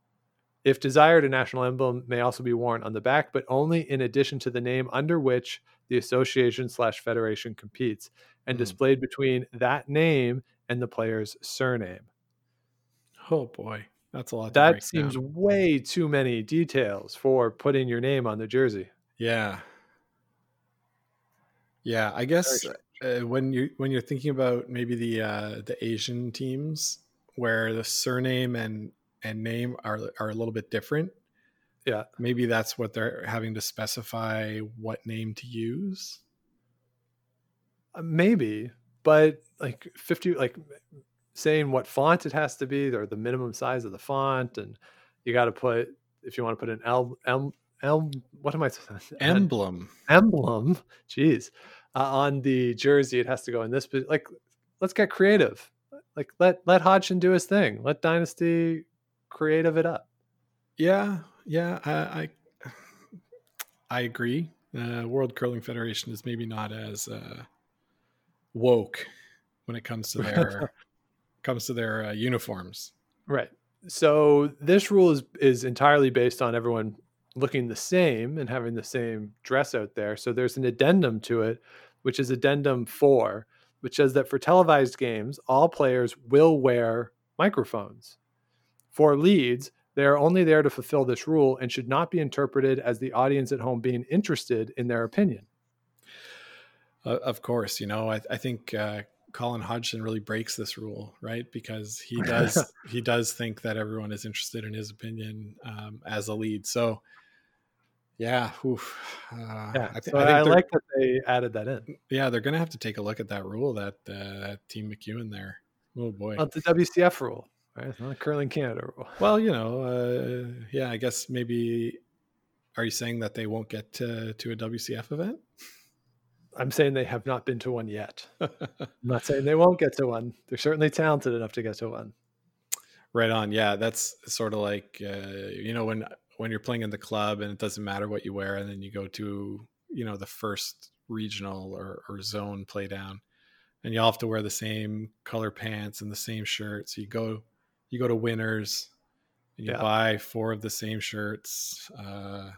If desired, a national emblem may also be worn on the back, but only in addition to the name under which the association slash federation competes and Hmm. displayed between that name and the player's surname. oh boy, that's a lot. That seems down. way too many details for putting your name on the jersey. Yeah. Yeah, I guess uh, when you when you're thinking about maybe the uh, the Asian teams where the surname and and name are are a little bit different. Yeah. Maybe that's what they're having to specify what name to use. Uh, Maybe, but like 50, like saying what font it has to be or the minimum size of the font. And you got to put, if you want to put an L, L, L, what am I Emblem. emblem, geez, uh, on the jersey, it has to go in this, but like, let's get creative. Like let, let Hodgson do his thing. Let Dynasty creative it up. Yeah, yeah, I I, I agree. Uh, World Curling Federation is maybe not as uh, woke when it comes to their comes to their uh, uniforms. Right. So this rule is is entirely based on everyone looking the same and having the same dress out there. So there's an addendum to it, which is addendum 4, which says that for televised games, all players will wear microphones. For leads, they are only there to fulfill this rule and should not be interpreted as the audience at home being interested in their opinion. Uh, of course, you know I, I think uh, Colin Hodgson really breaks this rule, right? Because he does he does think that everyone is interested in his opinion um, as a lead. So, yeah, oof. Uh, Yeah, I, thi- so I I, like that they added that in. yeah they're gonna have to take a look at that rule that uh, Team McEwen there. Oh boy. Well, the WCF rule, It's not the Curling Canada rule. Well, you know, uh, yeah, I guess maybe. Are you saying that they won't get to, to a WCF event? I'm saying they have not been to one yet. I'm not saying they won't get to one. They're certainly talented enough to get to one. Right on. Yeah, that's sort of like uh, you know when when you're playing in the club and it doesn't matter what you wear, and then you go to you know the first regional or, or zone play down, and you all have to wear the same color pants and the same shirts. You go you go to winners and you Yeah. buy four of the same shirts uh,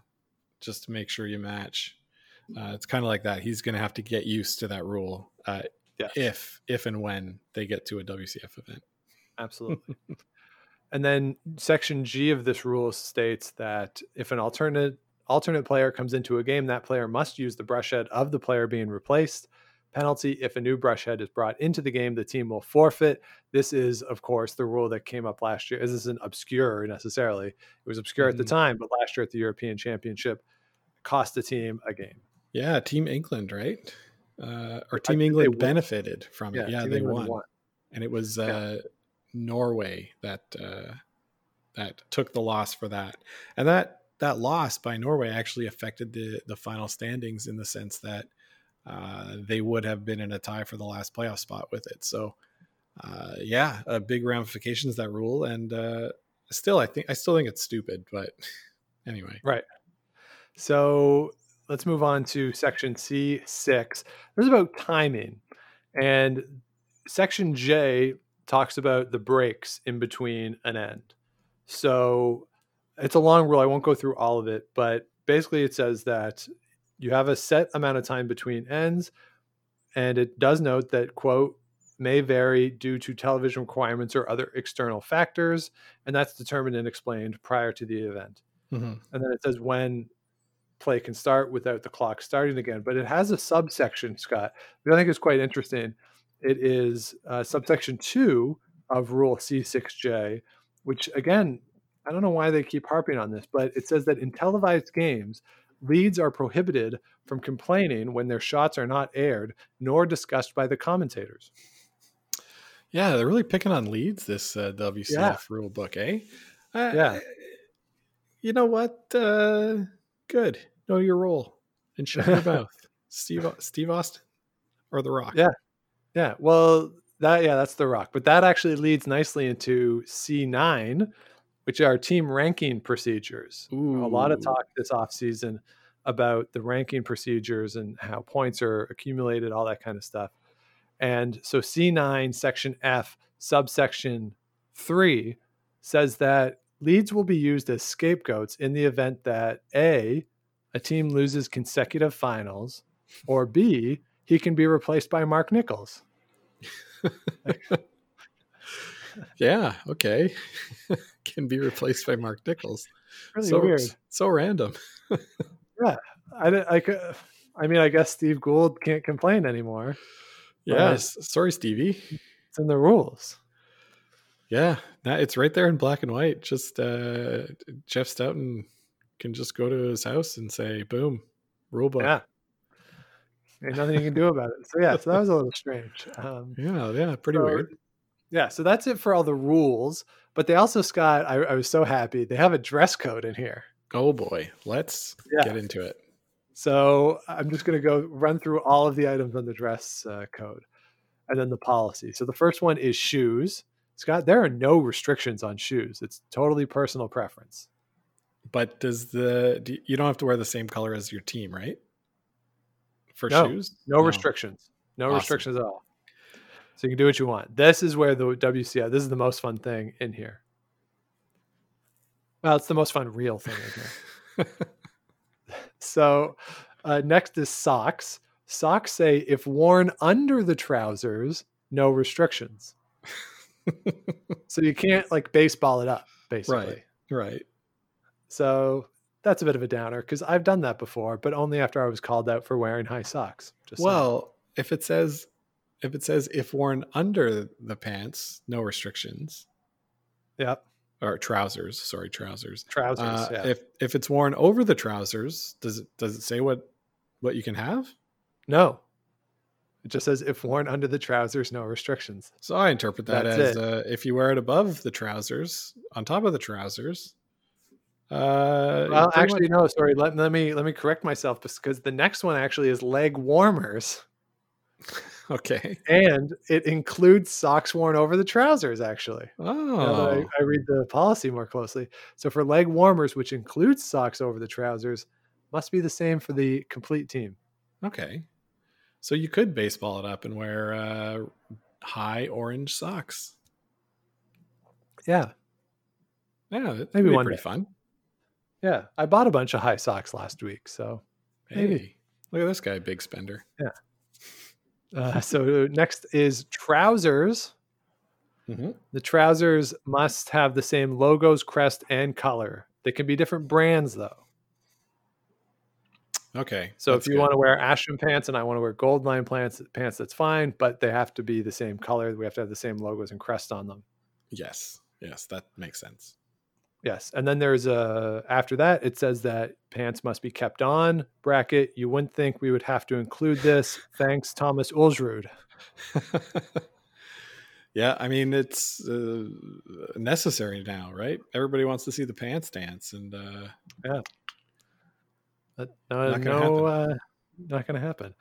just to make sure you match. Uh, it's kind of like that. He's going to have to get used to that rule uh, Yes. if if and when they get to a WCF event. Absolutely. and then section G of this rule states that if an alternate alternate player comes into a game, that player must use the brush head of the player being replaced. Penalty if a new brush head is brought into the game, the team will forfeit. This is, of course, the rule that came up last year. This isn't obscure necessarily. It was obscure at the Mhm. time, but last year at the European Championship cost the team a game. Yeah, Team England, right? Uh, or Team England won. benefited from it. Yeah, Team they England won. and it was uh, Norway that uh, that took the loss for that, and that that loss by Norway actually affected the the final standings in the sense that uh, they would have been in a tie for the last playoff spot with it. So, uh, yeah, uh, big ramifications that rule, and uh, still, I think I still think it's stupid, but anyway, right. So let's move on to section C6. This is about timing. And section J talks about the breaks in between an end. So it's a long rule. I won't go through all of it, but basically it says that you have a set amount of time between ends. And it does note that, quote, may vary due to television requirements or other external factors. And that's determined and explained prior to the event Mhm. and then it says when play can start without the clock starting again. But it has a subsection, Scott, that I think is quite interesting. It is uh, subsection two of Rule C6J, which again, I don't know why they keep harping on this, but it says that in televised games, leads are prohibited from complaining when their shots are not aired nor discussed by the commentators. Yeah, they're really picking on leads this uh, WCF Yeah. rule book, eh? Uh, Yeah. You know what? Uh, good. Know your role and shut your mouth. Steve Steve Austin or The Rock. Yeah. Yeah, well, that yeah, that's the rock. But that actually leads nicely into C9, which are team ranking procedures. A lot of talk this offseason about the ranking procedures and how points are accumulated, all that kind of stuff. And so C9, section F, subsection 3 says that leads will be used as scapegoats in the event that A, a team loses consecutive finals, or B, he can be replaced by Mark Nichols. Yeah. Okay. Can be replaced by Mark Nichols. Really so weird. So random. Yeah, I, I, cou- I mean, I guess Steve Gould can't complain anymore. Yes. Sorry, Stevie. It's in the rules. Yeah. It's right there in black and white. Just uh, Jeff Stoughton can just go to his house and say, "Boom, rule book." Yeah. Ain't nothing you can do about it. So yeah, so that was a little strange. Um, Yeah. Yeah. Pretty so- weird. Yeah, so that's it for all the rules. But they also, Scott, I, I was so happy. They have a dress code in here. Oh boy. Let's Yeah. get into it. So I'm just going to go run through all of the items on the dress uh, code and then the policy. So the first one is shoes. Scott, there are no restrictions on shoes. It's totally personal preference. But does the do, you don't have to wear the same color as your team, right? For No, shoes, No, restrictions. No Awesome. restrictions at all. So you can do what you want. This is where the WCF, this is the most fun thing in here. Well, it's the most fun real thing in here. So uh, next is socks. Socks say if worn under the trousers, no restrictions. so you can't like baseball it up, basically. Right. Right. So that's a bit of a downer because I've done that before, but only after I was called out for wearing high socks. Just. Well, if it says if it says if worn under the pants, no restrictions yep, or trousers, sorry, trousers. trousers. Uh, yeah. If if it's worn over the trousers, does it does it say what what you can have? no, it just says if worn under the trousers, no restrictions. So I interpret that That's as uh, if you wear it above the trousers, on top of the trousers. Uh, Well, actually, no. Sorry. Let, let me let me correct myself because the next one actually is leg warmers. Okay. and it includes socks worn over the trousers. Actually, Oh, I, I read the policy more closely. So for leg warmers, which includes socks over the trousers, must be the same for the complete team. okay. So you could baseball it up and wear uh, high orange socks. Yeah, Yeah, that'd Maybe be one pretty day. fun. yeah. I bought a bunch of high socks last week, so Maybe. Look at this guy, big spender. Uh, so next is trousers. Mm-hmm. The trousers must have the same logos, crest, and color. They can be different brands though. Okay. So if you good. want to wear Asham pants and I want to wear Gold Line pants, pants that's fine, but they have to be the same color. We have to have the same logos and crest on them. yes, yes, that makes sense. Yes, and then there's a after that it says that pants must be kept on bracket. You wouldn't think we would have to include this. Thanks, Thomas Ulsrud. yeah, I mean it's uh, necessary now, right? Everybody wants to see the pants dance, and uh, But no, Not gonna no, uh, not going to happen.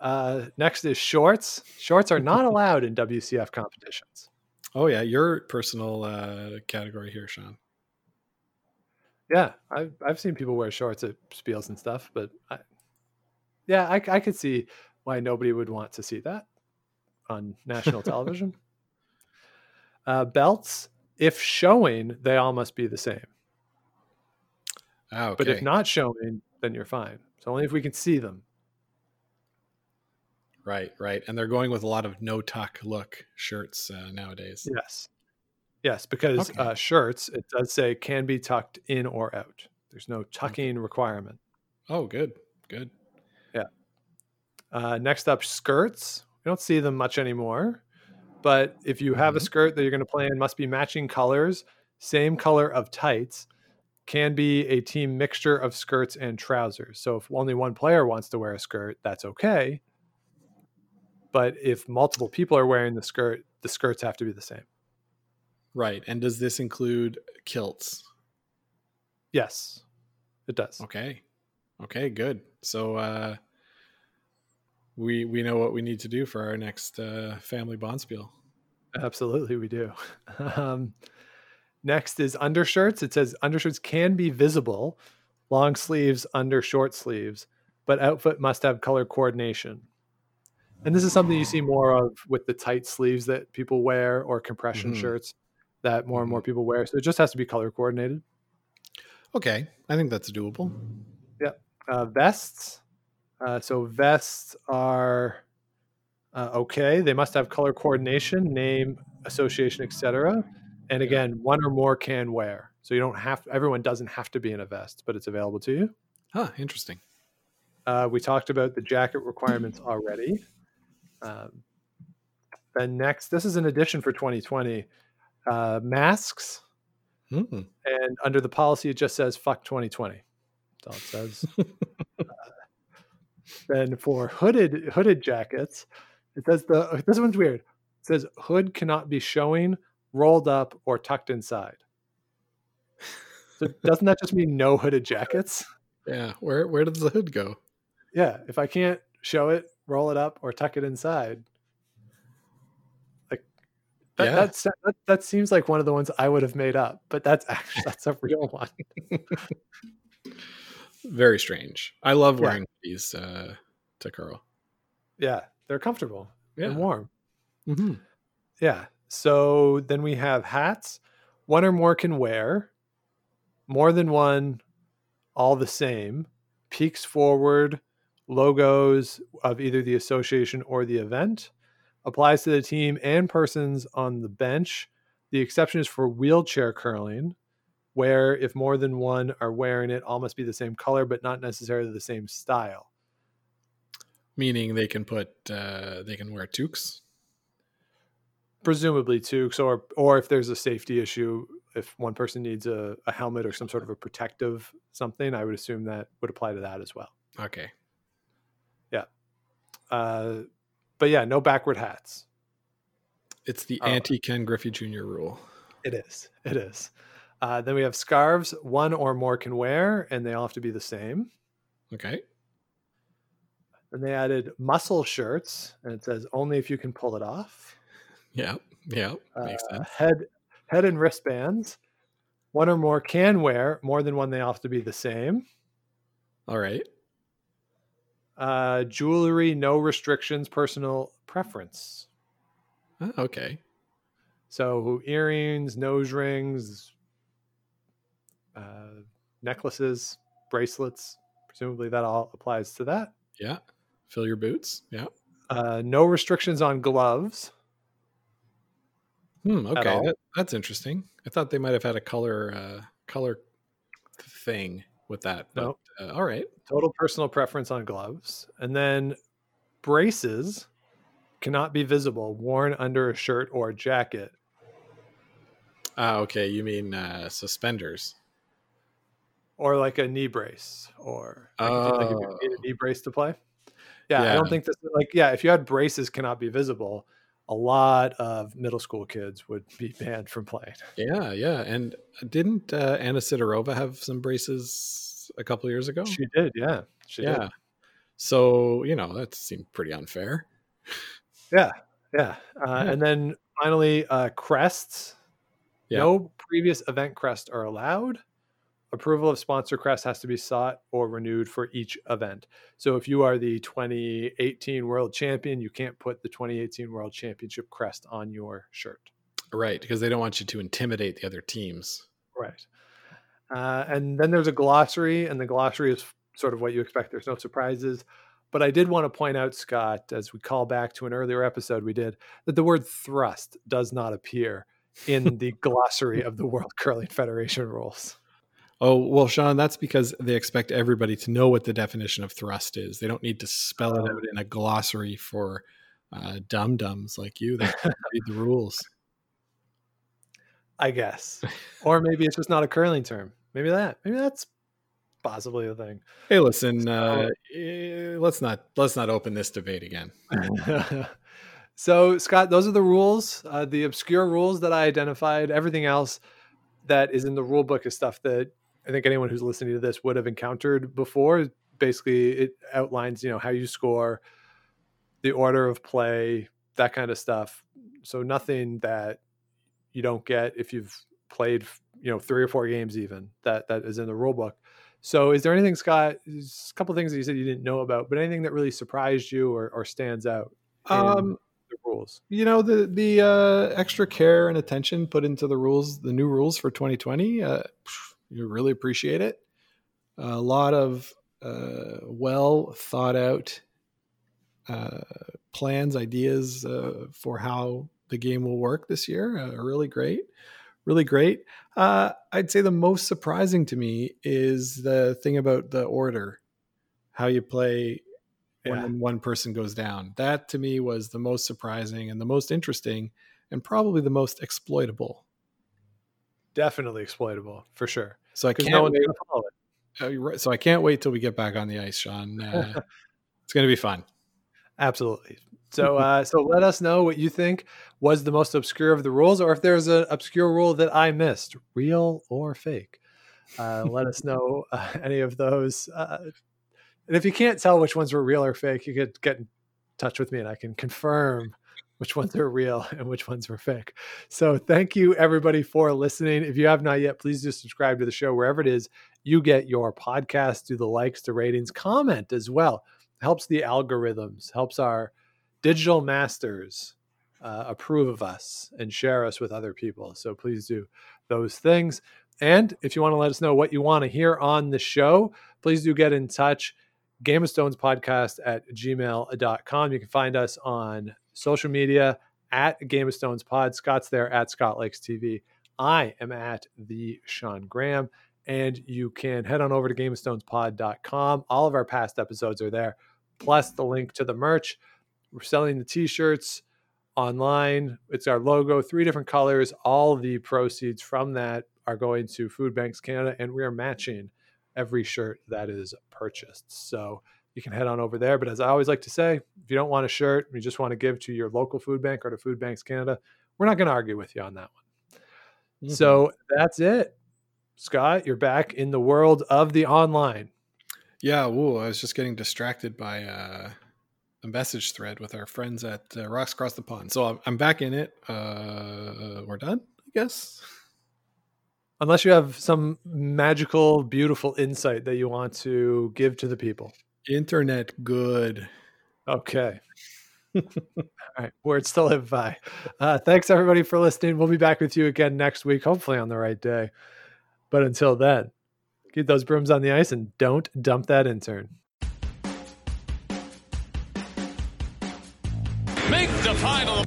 Uh, next is shorts. Shorts are not allowed in WCF competitions. oh yeah, your personal uh, category here, Sean. Yeah, I've I've seen people wear shorts at spiels and stuff, but I, yeah, I, I could see why nobody would want to see that on national television. Uh, belts, if showing, they all must be the same. Ah, okay. But if not showing, then you're fine. So only if we can see them. right, right, and they're going with a lot of no tuck look shirts uh, nowadays. Yes. Yes, because Okay. uh, shirts, it does say can be tucked in or out. There's no tucking requirement. Oh, good, good. Yeah. Uh, next up, skirts. We don't see them much anymore. But if you have a Mhm. skirt that you're going to play in, must be matching colors, same color of tights, can be a team mixture of skirts and trousers. So if only one player wants to wear a skirt, that's okay. But if multiple people are wearing the skirt, the skirts have to be the same. Right, and does this include kilts? Yes, it does. Okay, okay, good. So uh, we we know what we need to do for our next uh, family bonspiel. Absolutely, we do. Um, next is undershirts. It says undershirts can be visible, long sleeves under short sleeves, but outfit must have color coordination. And this is something you see more of with the tight sleeves that people wear or compression Mhm. shirts that more and more people wear. So it just has to be color coordinated. Okay, I think that's doable. Uh, vests. Uh, so vests are uh, okay. They must have color coordination, name, association, etc. And again, one or more can wear. So you don't have. Everyone doesn't have to be in a vest, but it's available to you. Huh, interesting. Uh, we talked about the jacket requirements already. Um, then next, this is an addition for 2020. Uh, masks, Hmm. and under the policy, it just says "fuck 2020." That's all it says. Uh, then for hooded hooded jackets, it says the this one's weird. It says hood cannot be showing, rolled up, or tucked inside. So doesn't that just mean no hooded jackets? Yeah, where where does the hood go? Yeah, if I can't show it, roll it up, or tuck it inside, that, Yeah. that's, that, that seems like one of the ones I would have made up, but that's actually that's a real one. Very strange. I love Yeah. wearing these uh, to curl. Yeah, they're comfortable Yeah. and warm. hmm Yeah. So then we have hats. One or more can wear. More than one, all the same. Peaks forward, logos of either the association or the event. Applies to the team and persons on the bench. The exception is for wheelchair curling, where if more than one are wearing it, all must be the same color, but not necessarily the same style. Meaning they can put uh, they can wear toques. presumably so or, or if there's a safety issue if one person needs a, a helmet or some sort of a protective something i would assume that would apply to that as well Okay. Yeah. Uh, but yeah no backward hats It's the Oh. anti Ken Griffey Jr. rule. it is it is uh, then we have scarves one or more can wear and they all have to be the same Okay. And they added muscle shirts, and it says only if you can pull it off. Yeah, yeah, makes Uh, sense. head head and wristbands. One or more can wear. More than one, they all have to be the same. All right. Uh, jewelry, no restrictions, personal preference. Ah, okay. So earrings, nose rings, uh, necklaces, bracelets. Presumably that all applies to that. Yeah. Fill your boots. Yeah. Uh, no restrictions on gloves. Hmm, okay. That, that's interesting. I thought they might have had a color uh color thing with that. But Nope. uh, all right. Total personal preference on gloves. And then braces cannot be visible, worn under a shirt or jacket. Ah, okay. You mean uh suspenders. or like a knee brace or like, like if you need Oh. a knee brace to play. Yeah, I don't think this like yeah, if you had braces cannot be visible, a lot of middle school kids would be banned from playing. Yeah, yeah. And didn't uh, Anna Sidorova have some braces a couple years ago? She did, yeah. She yeah. did. So, you know, that seemed pretty unfair. Yeah. Yeah. Uh, Yeah. and then finally uh crests. Yeah. No previous event crests are allowed. Approval of sponsor crest has to be sought or renewed for each event. So if you are the 2018 world champion, you can't put the 2018 world championship crest on your shirt. Right, because they don't want you to intimidate the other teams. Right. Uh, and then there's a glossary, and the glossary is sort of what you expect. There's no surprises. But I did want to point out, Scott, as we call back to an earlier episode we did, that the word thrust does not appear in the glossary of the World Curling Federation rules. Oh, well, Sean, that's because they expect everybody to know what the definition of thrust is. They don't need to spell it Oh. out in a glossary for uh, dum dums like you that read the rules. I guess. or maybe it's just not a curling term. Maybe that. Maybe that's possibly a thing. Hey, listen, uh, eh, let's not let's not open this debate again. so, Scott, those are the rules, uh, the obscure rules that I identified. Everything else that is in the rule book is stuff that I think anyone who's listening to this would have encountered before. Basically, it outlines, you know, how you score, the order of play, that kind of stuff. So, nothing that you don't get if you've played, you know, three or four games even that that is in the rule book. So, is there anything, Scott? a couple things that you said you didn't know about, but anything that really surprised you or, or stands out? Um, the rules. you know the the uh, extra care and attention put into the rules, the new rules for 2020. Uh, you really appreciate it. A lot of uh, well thought out uh, plans, ideas uh, for how the game will work this year. Uh, are really great, really great. Uh, I'd say the most surprising to me is the thing about the order, how you play Yeah. when one person goes down. That to me was the most surprising and the most interesting, and probably the most exploitable. Definitely exploitable for sure. So I can't no wait. going to follow it. uh, right. So I can't wait till we get back on the ice, Sean. Uh, it's going to be fun. Absolutely. So, uh, so let us know what you think was the most obscure of the rules, or if there's an obscure rule that I missed, real or fake. Uh, let us know uh, any of those. Uh, and if you can't tell which ones were real or fake, you could get in touch with me, and I can confirm which ones are real and which ones were fake. So, thank you everybody for listening. If you have not yet, please do subscribe to the show wherever it is you get your podcast. Do the likes, the ratings, comment as well. Helps the algorithms, helps our digital masters uh, approve of us and share us with other people. So please do those things. And if you want to let us know what you want to hear on the show, please do get in touch. Game of Stones podcast at gmail.com. You can find us on social media at Game of Stones Pod. Scott's there at Scott Lakes TV. I am at the Sean Graham. And you can head on over to GameOfStonesPod.com. All of our past episodes are there, plus the link to the merch. We're selling the t-shirts online. It's our logo, three different colors. All the proceeds from that are going to Food Banks Canada, and we are matching every shirt that is purchased. So you can head on over there. But as I always like to say, if you don't want a shirt, you just want to give to your local food bank or to Food Banks Canada, we're not going to argue with you on that one. So that's it. Scott, you're back in the world of the online. Yeah, woo, I was just getting distracted by uh, a message thread with our friends at uh, Rocks Across the Pond. So I'm, I'm back in it. Uh, we're done, I guess. Unless you have some magical, beautiful insight that you want to give to the people. Internet good. Okay. All right. Words to live by. Uh, thanks, everybody, for listening. We'll be back with you again next week, hopefully on the right day. But until then, keep those brooms on the ice and don't dump that intern. Make the final.